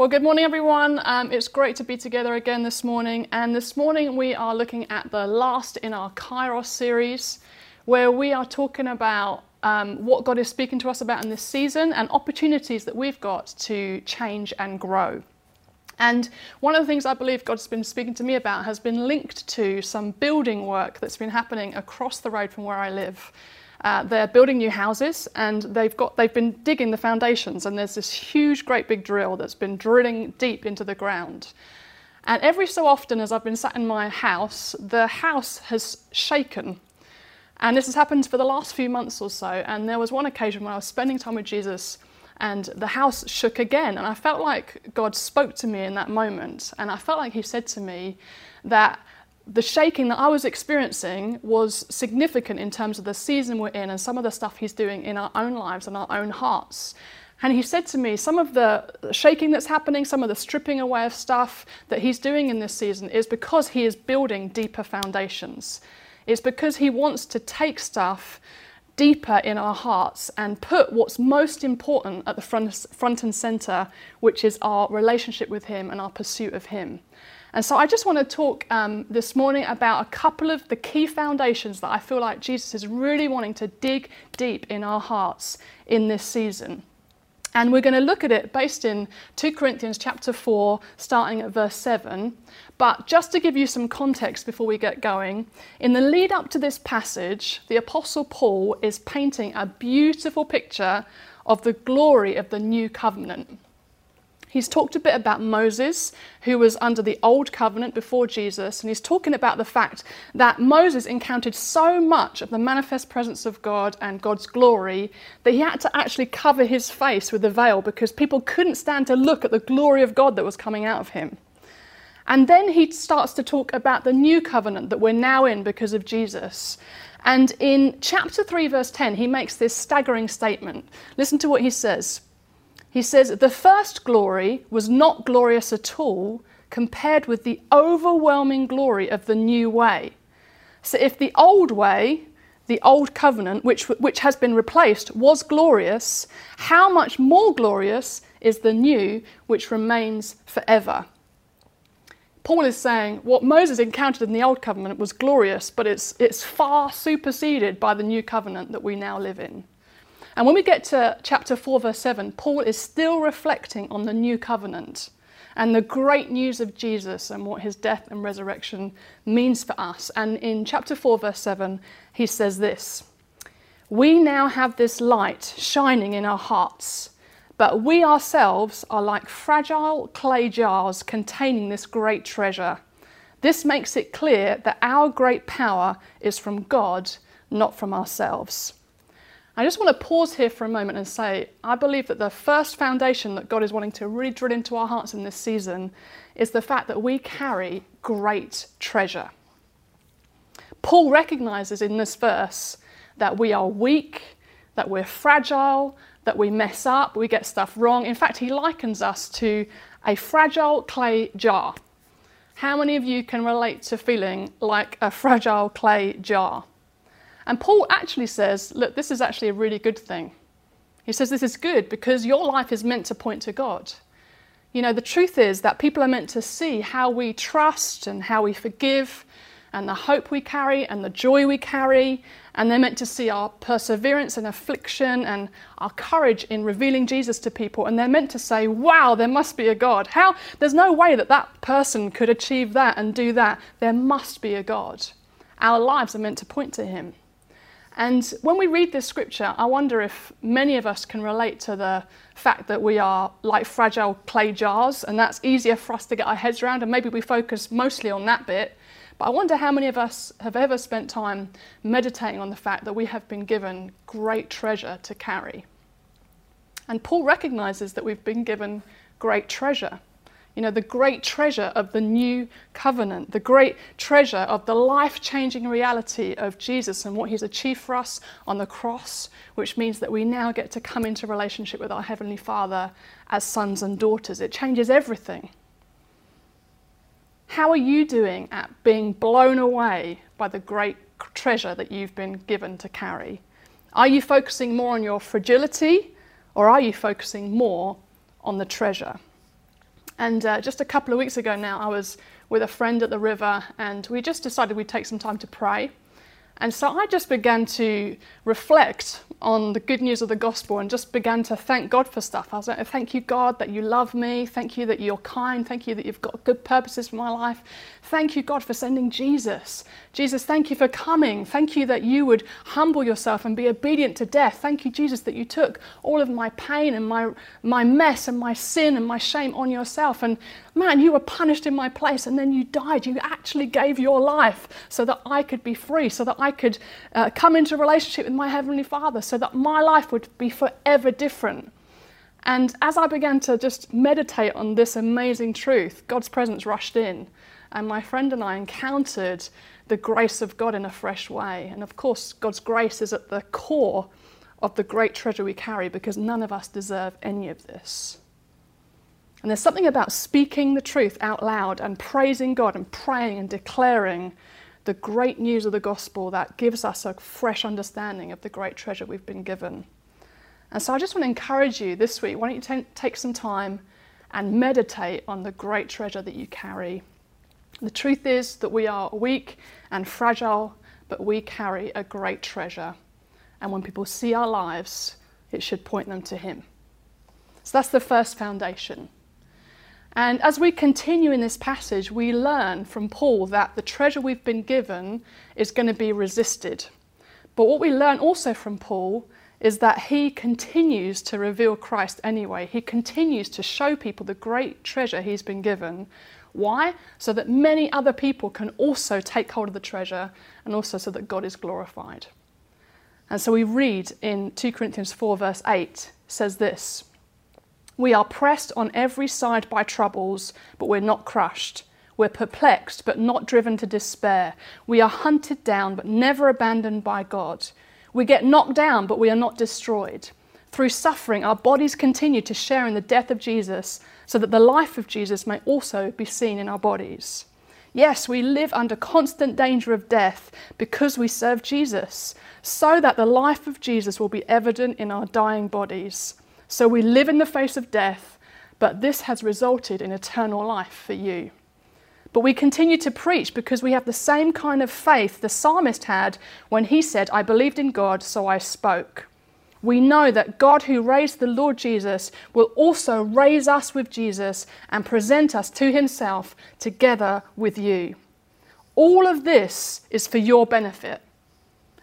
Well, good morning, everyone. Um, it's great to be together again this morning. And this morning we are looking at the last in our Kairos series, where we are talking about um, what God is speaking to us about in this season and opportunities that we've got to change and grow. And one of the things I believe God's been speaking to me about has been linked to some building work that's been happening across the road from where I live. Uh, they're building new houses and they've got they've been digging the foundations and there's this huge great big drill that's been drilling deep into the ground. And every so often as i've been sat in my house the house has shaken. And this has happened for the last few months or so and there was one occasion when i was spending time with jesus and the house shook again and i felt like god spoke to me in that moment and i felt like he said to me that the shaking that I was experiencing was significant in terms of the season we're in and some of the stuff he's doing in our own lives and our own hearts. And he said to me, some of the shaking that's happening, some of the stripping away of stuff that he's doing in this season is because he is building deeper foundations. It's because he wants to take stuff deeper in our hearts and put what's most important at the front, front and center, which is our relationship with him and our pursuit of him. And so I just want to talk um, this morning about a couple of the key foundations that I feel like Jesus is really wanting to dig deep in our hearts in this season. And we're going to look at it based in 2 Corinthians chapter 4, starting at verse 7. But just to give you some context before we get going, in the lead up to this passage, the Apostle Paul is painting a beautiful picture of the glory of the new covenant. He's talked a bit about Moses, who was under the old covenant before Jesus, and he's talking about the fact that Moses encountered so much of the manifest presence of God and God's glory that he had to actually cover his face with a veil because people couldn't stand to look at the glory of God that was coming out of him. And then he starts to talk about the new covenant that we're now in because of Jesus. And in chapter 3, verse 10, he makes this staggering statement. Listen to what he says. He says, The first glory was not glorious at all compared with the overwhelming glory of the new way. So if the old way, the old covenant, which, which has been replaced, was glorious, how much more glorious is the new, which remains forever? Paul is saying what Moses encountered in the old covenant was glorious, but it's, it's far superseded by the new covenant that we now live in. And when we get to chapter 4, verse 7, Paul is still reflecting on the new covenant and the great news of Jesus and what his death and resurrection means for us. And in chapter 4, verse 7, he says this We now have this light shining in our hearts, but we ourselves are like fragile clay jars containing this great treasure. This makes it clear that our great power is from God, not from ourselves. I just want to pause here for a moment and say, I believe that the first foundation that God is wanting to really drill into our hearts in this season is the fact that we carry great treasure. Paul recognizes in this verse that we are weak, that we're fragile, that we mess up, we get stuff wrong. In fact, he likens us to a fragile clay jar. How many of you can relate to feeling like a fragile clay jar? And Paul actually says, look, this is actually a really good thing. He says this is good because your life is meant to point to God. You know, the truth is that people are meant to see how we trust and how we forgive and the hope we carry and the joy we carry. And they're meant to see our perseverance in affliction and our courage in revealing Jesus to people. And they're meant to say, wow, there must be a God. How? There's no way that that person could achieve that and do that. There must be a God. Our lives are meant to point to Him. And when we read this scripture, I wonder if many of us can relate to the fact that we are like fragile clay jars, and that's easier for us to get our heads around, and maybe we focus mostly on that bit. But I wonder how many of us have ever spent time meditating on the fact that we have been given great treasure to carry. And Paul recognizes that we've been given great treasure. You know, the great treasure of the new covenant, the great treasure of the life changing reality of Jesus and what he's achieved for us on the cross, which means that we now get to come into relationship with our Heavenly Father as sons and daughters. It changes everything. How are you doing at being blown away by the great treasure that you've been given to carry? Are you focusing more on your fragility or are you focusing more on the treasure? And uh, just a couple of weeks ago now, I was with a friend at the river, and we just decided we'd take some time to pray. And so I just began to reflect on the good news of the gospel and just began to thank God for stuff. I was like, Thank you, God, that you love me. Thank you that you're kind. Thank you that you've got good purposes for my life. Thank you, God, for sending Jesus. Jesus, thank you for coming. Thank you that you would humble yourself and be obedient to death. Thank you, Jesus, that you took all of my pain and my, my mess and my sin and my shame on yourself. And man, you were punished in my place and then you died. You actually gave your life so that I could be free, so that I could uh, come into a relationship with my Heavenly Father, so that my life would be forever different. And as I began to just meditate on this amazing truth, God's presence rushed in. And my friend and I encountered the grace of God in a fresh way. And of course, God's grace is at the core of the great treasure we carry because none of us deserve any of this. And there's something about speaking the truth out loud and praising God and praying and declaring the great news of the gospel that gives us a fresh understanding of the great treasure we've been given. And so I just want to encourage you this week why don't you t- take some time and meditate on the great treasure that you carry. The truth is that we are weak and fragile, but we carry a great treasure. And when people see our lives, it should point them to Him. So that's the first foundation. And as we continue in this passage, we learn from Paul that the treasure we've been given is going to be resisted. But what we learn also from Paul is that he continues to reveal Christ anyway. He continues to show people the great treasure he's been given. Why? So that many other people can also take hold of the treasure and also so that God is glorified. And so we read in 2 Corinthians 4, verse 8, says this. We are pressed on every side by troubles, but we're not crushed. We're perplexed, but not driven to despair. We are hunted down, but never abandoned by God. We get knocked down, but we are not destroyed. Through suffering, our bodies continue to share in the death of Jesus, so that the life of Jesus may also be seen in our bodies. Yes, we live under constant danger of death because we serve Jesus, so that the life of Jesus will be evident in our dying bodies. So we live in the face of death, but this has resulted in eternal life for you. But we continue to preach because we have the same kind of faith the psalmist had when he said, I believed in God, so I spoke. We know that God, who raised the Lord Jesus, will also raise us with Jesus and present us to himself together with you. All of this is for your benefit.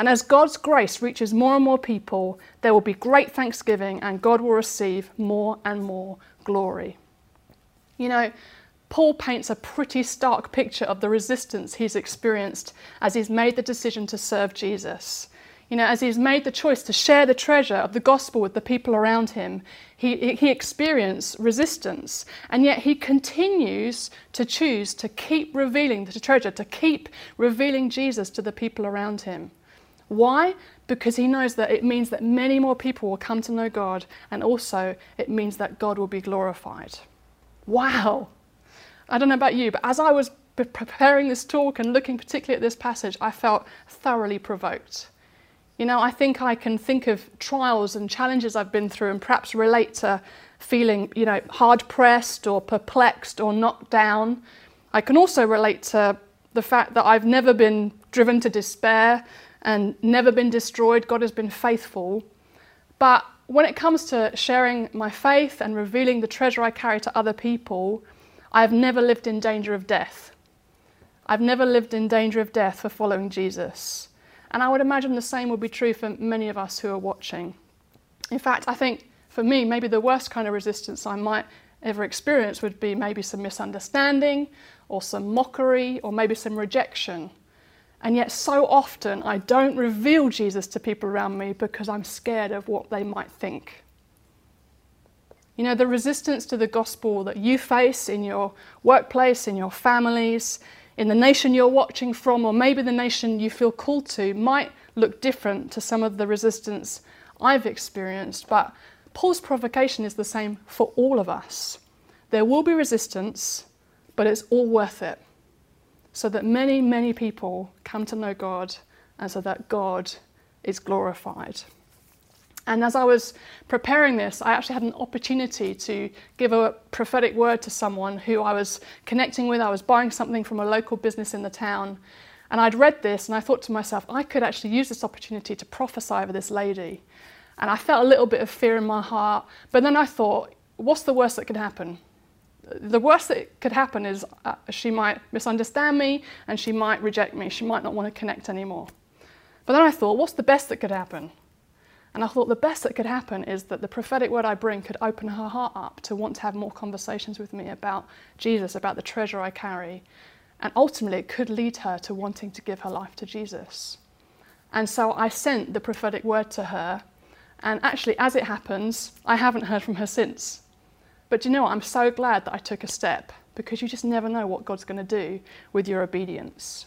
And as God's grace reaches more and more people, there will be great thanksgiving and God will receive more and more glory. You know, Paul paints a pretty stark picture of the resistance he's experienced as he's made the decision to serve Jesus. You know, as he's made the choice to share the treasure of the gospel with the people around him, he, he experienced resistance. And yet he continues to choose to keep revealing the treasure, to keep revealing Jesus to the people around him. Why? Because he knows that it means that many more people will come to know God, and also it means that God will be glorified. Wow! I don't know about you, but as I was preparing this talk and looking particularly at this passage, I felt thoroughly provoked. You know, I think I can think of trials and challenges I've been through and perhaps relate to feeling, you know, hard pressed or perplexed or knocked down. I can also relate to the fact that I've never been driven to despair and never been destroyed. God has been faithful. But when it comes to sharing my faith and revealing the treasure I carry to other people, I have never lived in danger of death. I've never lived in danger of death for following Jesus. And I would imagine the same would be true for many of us who are watching. In fact, I think for me, maybe the worst kind of resistance I might ever experience would be maybe some misunderstanding or some mockery or maybe some rejection. And yet, so often, I don't reveal Jesus to people around me because I'm scared of what they might think. You know, the resistance to the gospel that you face in your workplace, in your families, in the nation you're watching from, or maybe the nation you feel called to, might look different to some of the resistance I've experienced. But Paul's provocation is the same for all of us. There will be resistance, but it's all worth it so that many, many people come to know God and so that God is glorified. And as I was preparing this, I actually had an opportunity to give a prophetic word to someone who I was connecting with. I was buying something from a local business in the town. And I'd read this and I thought to myself, I could actually use this opportunity to prophesy over this lady. And I felt a little bit of fear in my heart. But then I thought, what's the worst that could happen? The worst that could happen is uh, she might misunderstand me and she might reject me. She might not want to connect anymore. But then I thought, what's the best that could happen? And I thought the best that could happen is that the prophetic word I bring could open her heart up to want to have more conversations with me about Jesus, about the treasure I carry. And ultimately, it could lead her to wanting to give her life to Jesus. And so I sent the prophetic word to her. And actually, as it happens, I haven't heard from her since. But you know what? I'm so glad that I took a step because you just never know what God's going to do with your obedience.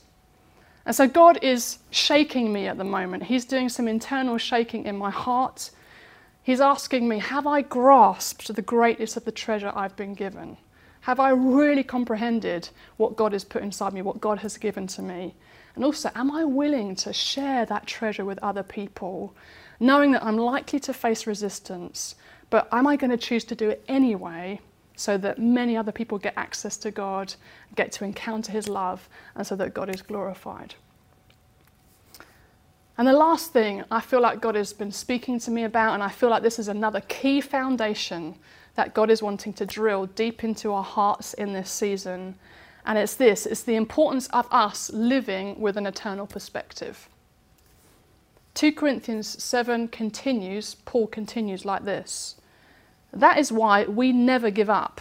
And so God is shaking me at the moment. He's doing some internal shaking in my heart. He's asking me, Have I grasped the greatness of the treasure I've been given? Have I really comprehended what God has put inside me, what God has given to me? And also, am I willing to share that treasure with other people, knowing that I'm likely to face resistance, but am I going to choose to do it anyway so that many other people get access to God, get to encounter His love, and so that God is glorified. And the last thing I feel like God has been speaking to me about, and I feel like this is another key foundation that God is wanting to drill deep into our hearts in this season. And it's this it's the importance of us living with an eternal perspective. 2 Corinthians 7 continues, Paul continues like this. That is why we never give up.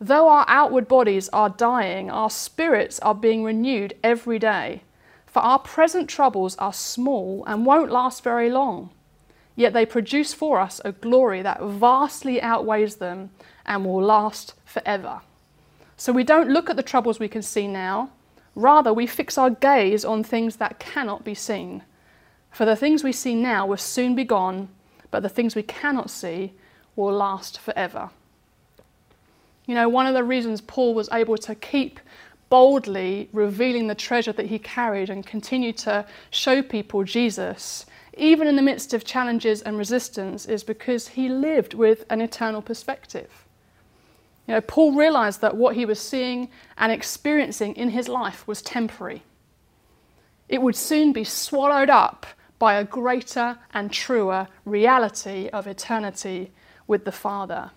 Though our outward bodies are dying, our spirits are being renewed every day. For our present troubles are small and won't last very long. Yet they produce for us a glory that vastly outweighs them and will last forever. So we don't look at the troubles we can see now, rather, we fix our gaze on things that cannot be seen. For the things we see now will soon be gone, but the things we cannot see will last forever. You know, one of the reasons Paul was able to keep boldly revealing the treasure that he carried and continue to show people Jesus, even in the midst of challenges and resistance, is because he lived with an eternal perspective. You know, Paul realized that what he was seeing and experiencing in his life was temporary. It would soon be swallowed up by a greater and truer reality of eternity with the Father,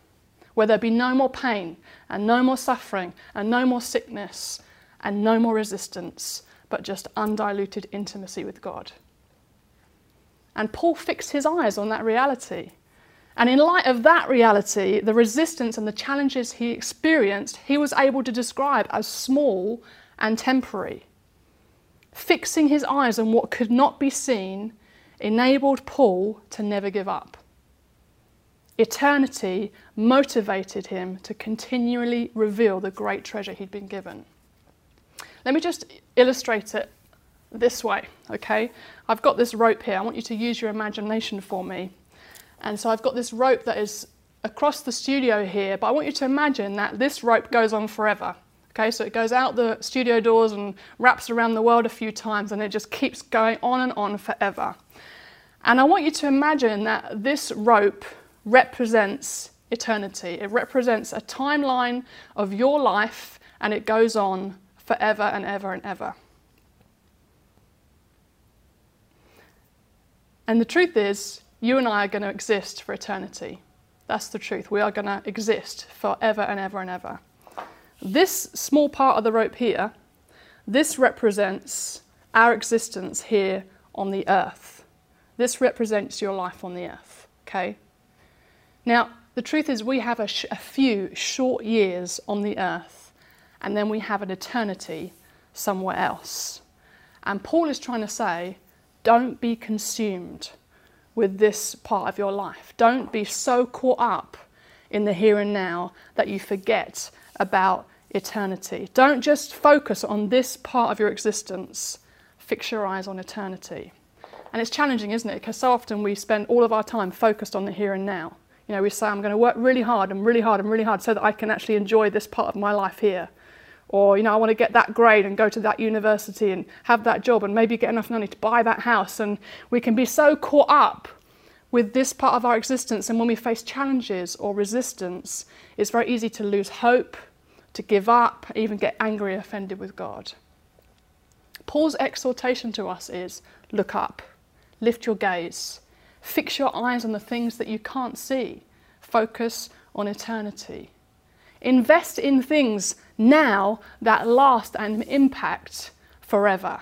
where there be no more pain and no more suffering and no more sickness and no more resistance, but just undiluted intimacy with God. And Paul fixed his eyes on that reality. And in light of that reality, the resistance and the challenges he experienced, he was able to describe as small and temporary. Fixing his eyes on what could not be seen enabled Paul to never give up. Eternity motivated him to continually reveal the great treasure he'd been given. Let me just illustrate it this way, okay? I've got this rope here. I want you to use your imagination for me. And so I've got this rope that is across the studio here, but I want you to imagine that this rope goes on forever. Okay, so it goes out the studio doors and wraps around the world a few times and it just keeps going on and on forever. And I want you to imagine that this rope represents eternity. It represents a timeline of your life and it goes on forever and ever and ever. And the truth is, you and I are going to exist for eternity. That's the truth. We are going to exist forever and ever and ever. This small part of the rope here, this represents our existence here on the earth. This represents your life on the earth, okay? Now, the truth is, we have a, sh- a few short years on the earth, and then we have an eternity somewhere else. And Paul is trying to say, don't be consumed with this part of your life. Don't be so caught up in the here and now that you forget about eternity. Don't just focus on this part of your existence, fix your eyes on eternity. And it's challenging, isn't it? Because so often we spend all of our time focused on the here and now. You know, we say, I'm going to work really hard and really hard and really hard so that I can actually enjoy this part of my life here. Or, you know, I want to get that grade and go to that university and have that job and maybe get enough money to buy that house. And we can be so caught up with this part of our existence. And when we face challenges or resistance, it's very easy to lose hope, to give up, even get angry, offended with God. Paul's exhortation to us is look up, lift your gaze, fix your eyes on the things that you can't see, focus on eternity. Invest in things now that last and impact forever.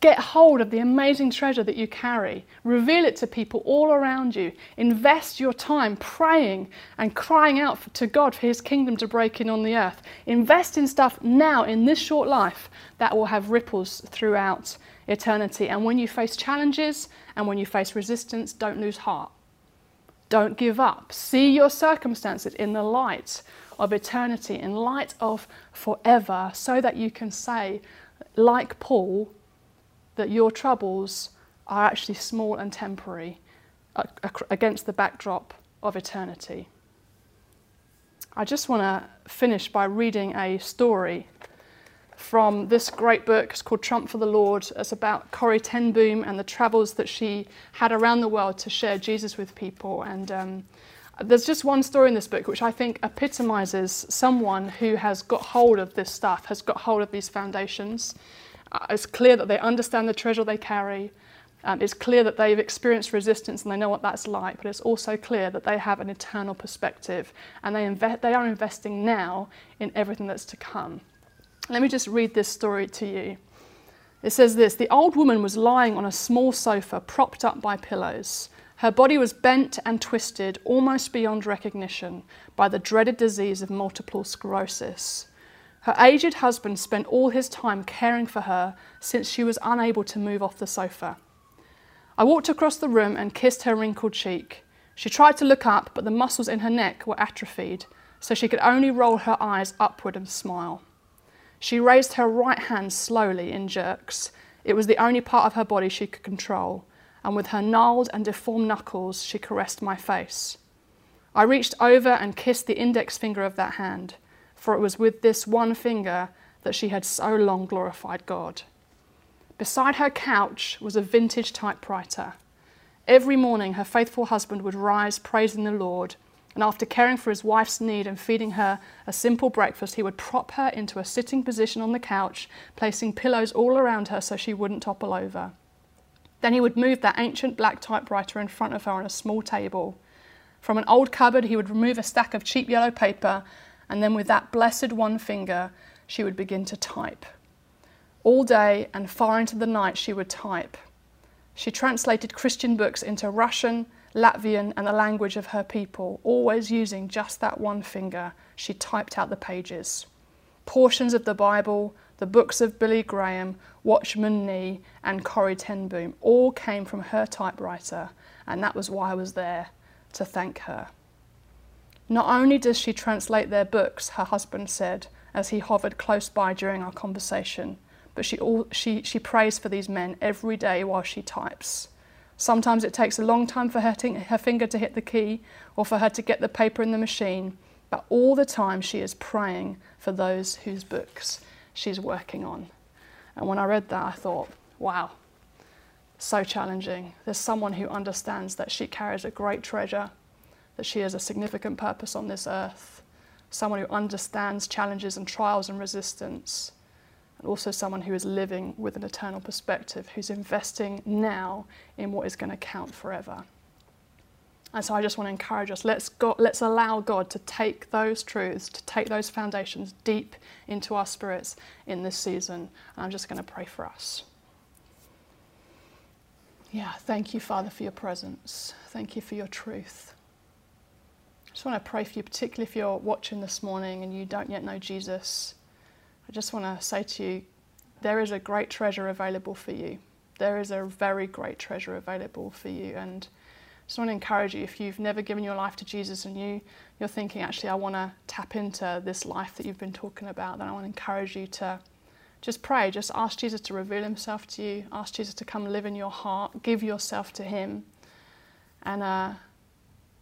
Get hold of the amazing treasure that you carry. Reveal it to people all around you. Invest your time praying and crying out to God for His kingdom to break in on the earth. Invest in stuff now in this short life that will have ripples throughout eternity. And when you face challenges and when you face resistance, don't lose heart. Don't give up. See your circumstances in the light of eternity, in light of forever, so that you can say, like Paul, that your troubles are actually small and temporary against the backdrop of eternity. I just want to finish by reading a story from this great book. It's called Tramp for the Lord. It's about Corrie ten Boom and the travels that she had around the world to share Jesus with people. And um, there's just one story in this book which I think epitomizes someone who has got hold of this stuff, has got hold of these foundations. Uh, it's clear that they understand the treasure they carry. Um, it's clear that they've experienced resistance and they know what that's like, but it's also clear that they have an eternal perspective and they, inve- they are investing now in everything that's to come. Let me just read this story to you. It says this The old woman was lying on a small sofa propped up by pillows. Her body was bent and twisted almost beyond recognition by the dreaded disease of multiple sclerosis. Her aged husband spent all his time caring for her since she was unable to move off the sofa. I walked across the room and kissed her wrinkled cheek. She tried to look up, but the muscles in her neck were atrophied, so she could only roll her eyes upward and smile. She raised her right hand slowly in jerks. It was the only part of her body she could control, and with her gnarled and deformed knuckles, she caressed my face. I reached over and kissed the index finger of that hand for it was with this one finger that she had so long glorified God. Beside her couch was a vintage typewriter. Every morning, her faithful husband would rise praising the Lord, and after caring for his wife's need and feeding her a simple breakfast, he would prop her into a sitting position on the couch, placing pillows all around her so she wouldn't topple over. Then he would move that ancient black typewriter in front of her on a small table. From an old cupboard, he would remove a stack of cheap yellow paper and then with that blessed one finger, she would begin to type. All day and far into the night, she would type. She translated Christian books into Russian, Latvian, and the language of her people, always using just that one finger. She typed out the pages. Portions of the Bible, the books of Billy Graham, Watchman Nee, and Corrie ten Boom all came from her typewriter, and that was why I was there to thank her. Not only does she translate their books, her husband said as he hovered close by during our conversation, but she, all, she, she prays for these men every day while she types. Sometimes it takes a long time for her, her finger to hit the key or for her to get the paper in the machine, but all the time she is praying for those whose books she's working on. And when I read that, I thought, wow, so challenging. There's someone who understands that she carries a great treasure that she has a significant purpose on this earth, someone who understands challenges and trials and resistance, and also someone who is living with an eternal perspective, who's investing now in what is going to count forever. And so I just want to encourage us let's, let's allow God to take those truths, to take those foundations deep into our spirits in this season. And I'm just going to pray for us. Yeah, thank you, Father, for your presence. Thank you for your truth I just want to pray for you, particularly if you're watching this morning and you don't yet know Jesus. I just want to say to you, there is a great treasure available for you. There is a very great treasure available for you. And I just want to encourage you, if you've never given your life to Jesus and you, you're thinking, actually, I want to tap into this life that you've been talking about, then I want to encourage you to just pray. Just ask Jesus to reveal himself to you. Ask Jesus to come live in your heart. Give yourself to him. And uh,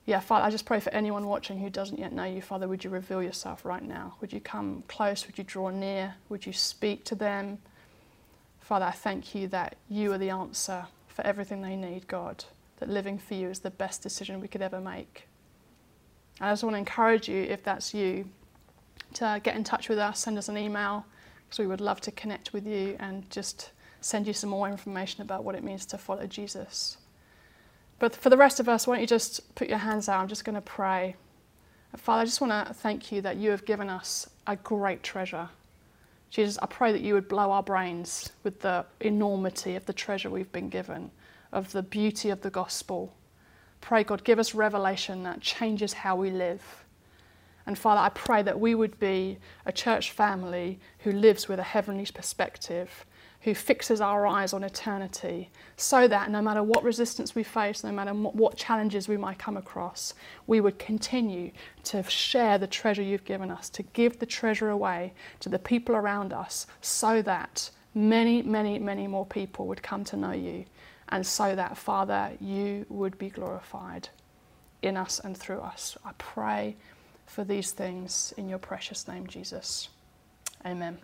yeah, Father, I just pray for anyone watching who doesn't yet know you, Father, would you reveal yourself right now? Would you come close? Would you draw near? Would you speak to them? Father, I thank you that you are the answer for everything they need, God. That living for you is the best decision we could ever make. I just want to encourage you, if that's you, to get in touch with us, send us an email, because we would love to connect with you and just send you some more information about what it means to follow Jesus. But for the rest of us, why don't you just put your hands out? I'm just going to pray. Father, I just want to thank you that you have given us a great treasure. Jesus, I pray that you would blow our brains with the enormity of the treasure we've been given, of the beauty of the gospel. Pray, God, give us revelation that changes how we live. And Father, I pray that we would be a church family who lives with a heavenly perspective, who fixes our eyes on eternity, so that no matter what resistance we face, no matter what challenges we might come across, we would continue to share the treasure you've given us, to give the treasure away to the people around us, so that many, many, many more people would come to know you, and so that, Father, you would be glorified in us and through us. I pray for these things in your precious name, Jesus. Amen.